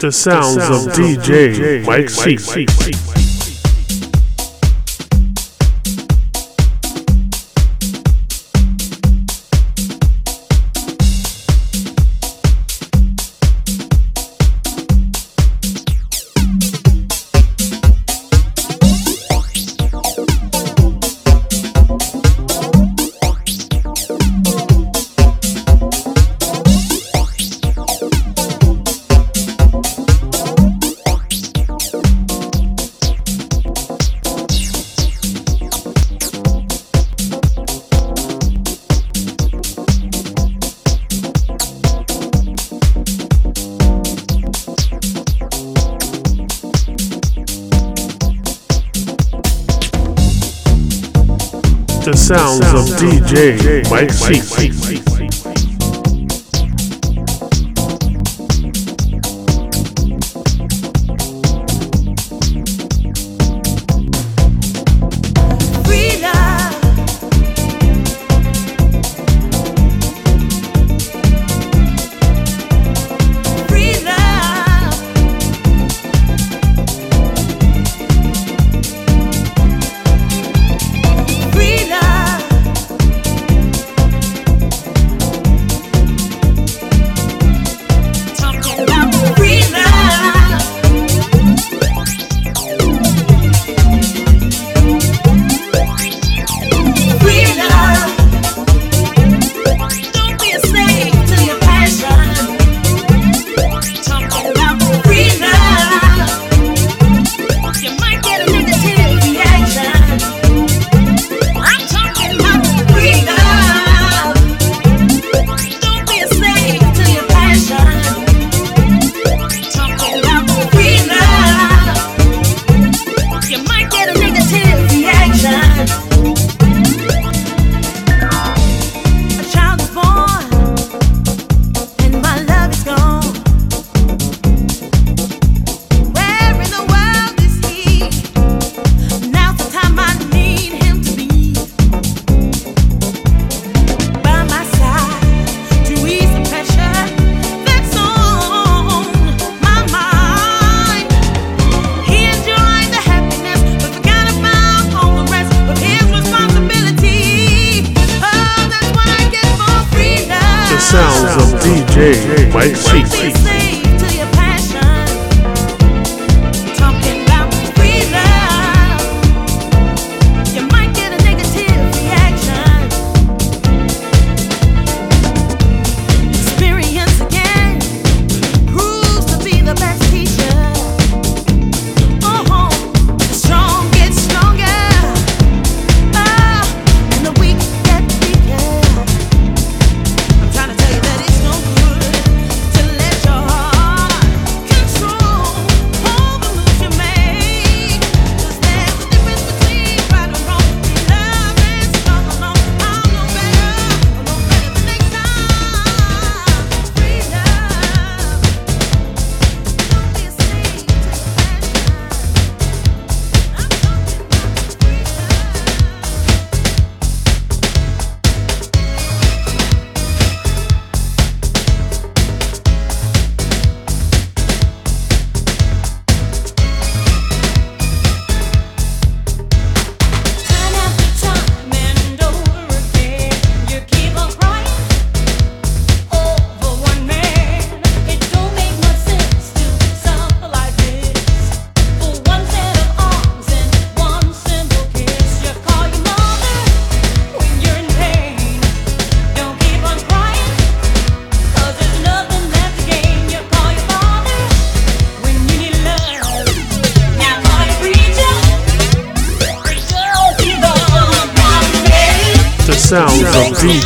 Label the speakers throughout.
Speaker 1: The sounds, the sounds of, of DJ, DJ Mike C. Mike C. DJ Mike C.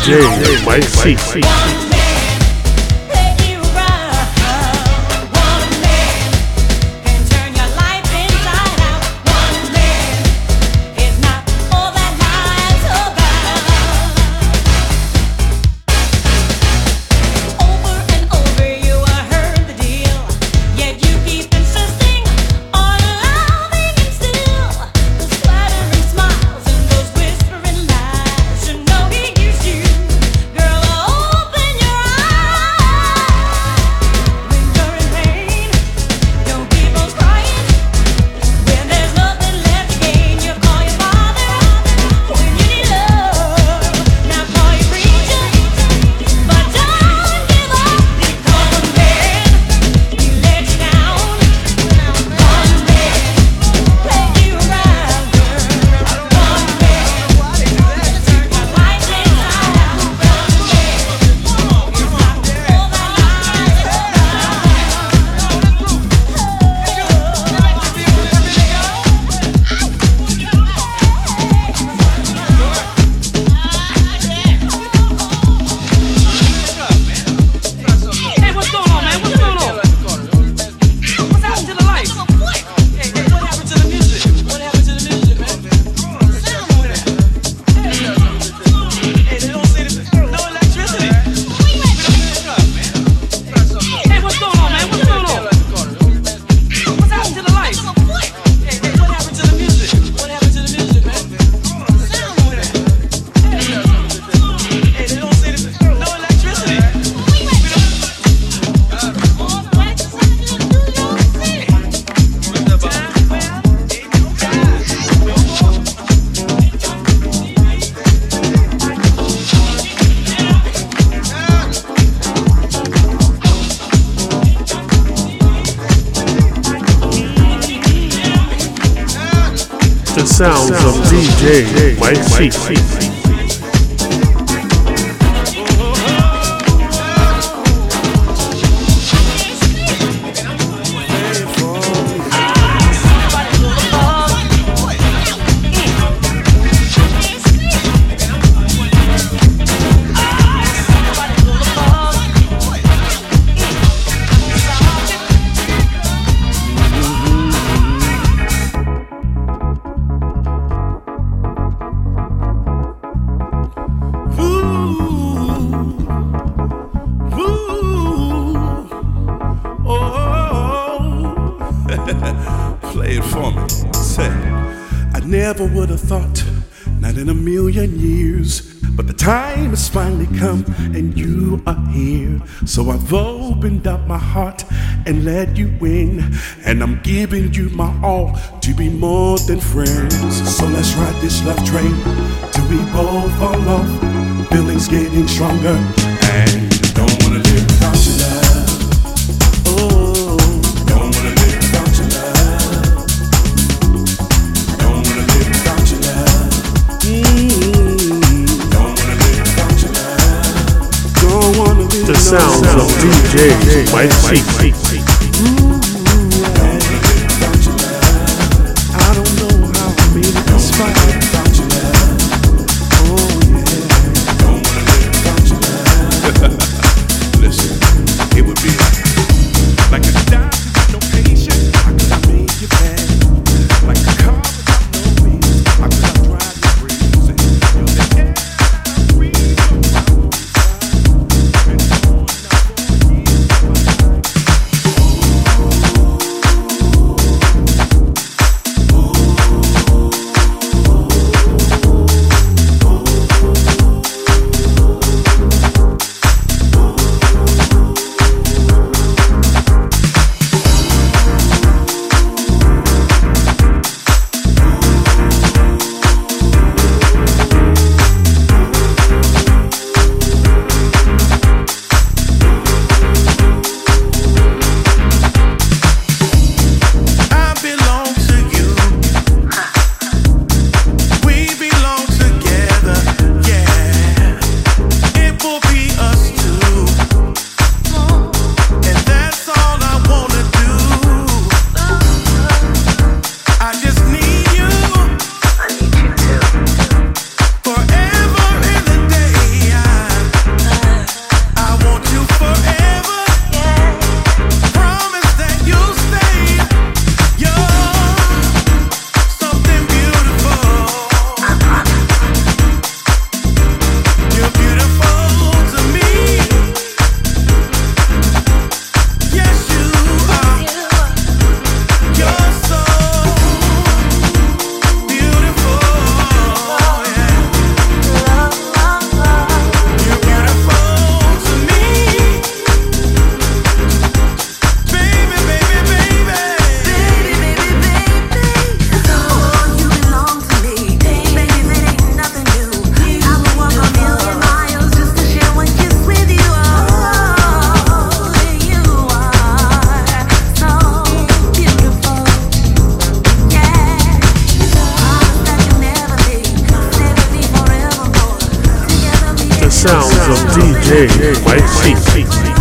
Speaker 1: DJ Mike C. DJ Mike C.
Speaker 2: So I've opened up my heart and let you in. And I'm giving you my all to be more than friends. So let's ride this love train till we both fall off. Feelings getting stronger and
Speaker 1: sounds of DJ Mike C. DJ Mike C.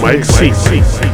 Speaker 1: Mike C.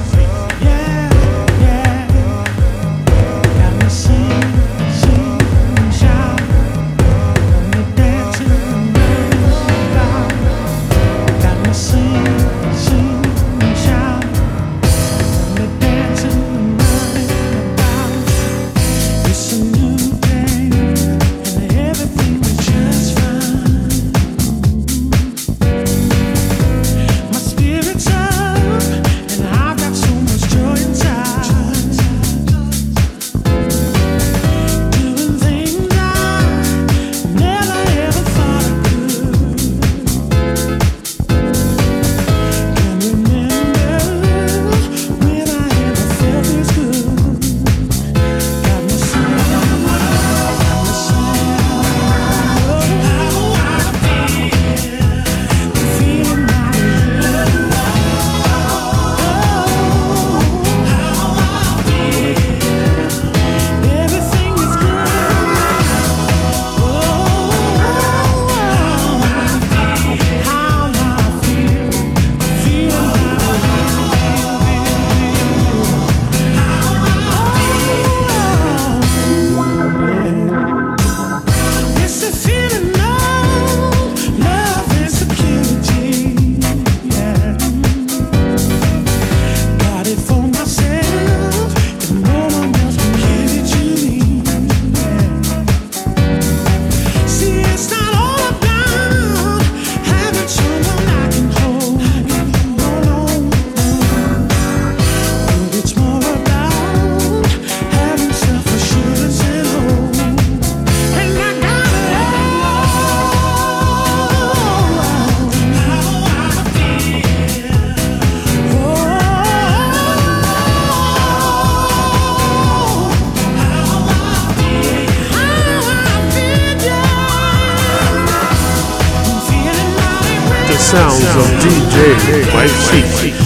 Speaker 1: sounds of DJ Mike C.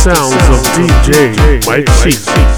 Speaker 1: sounds of DJ Mike C.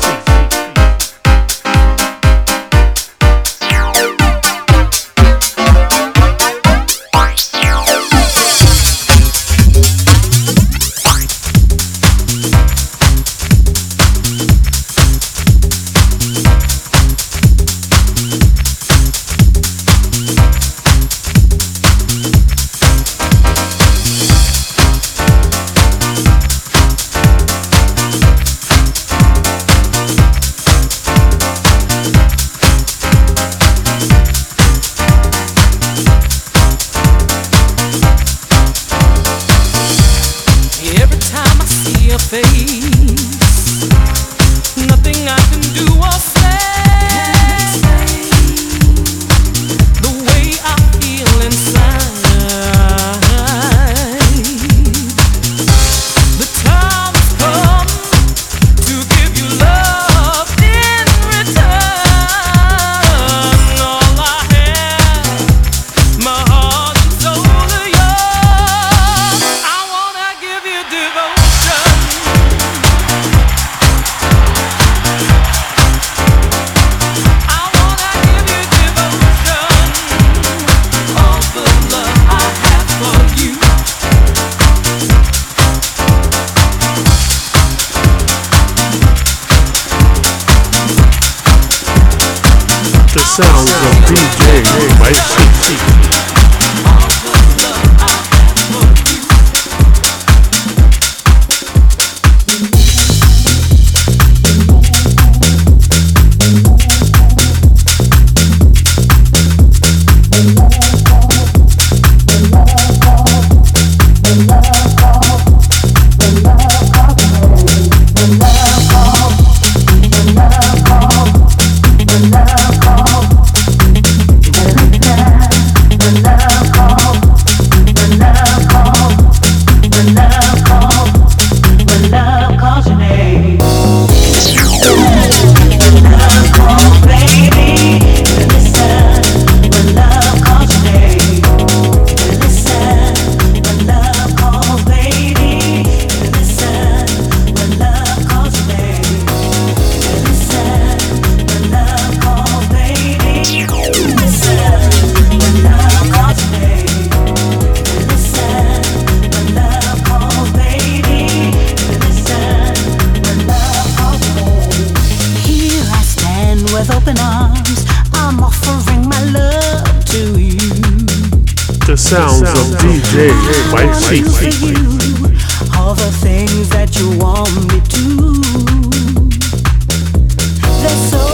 Speaker 3: the
Speaker 1: sounds of DJ Mike sounds of DJ Mike C.
Speaker 4: All the things that you want me to. There's so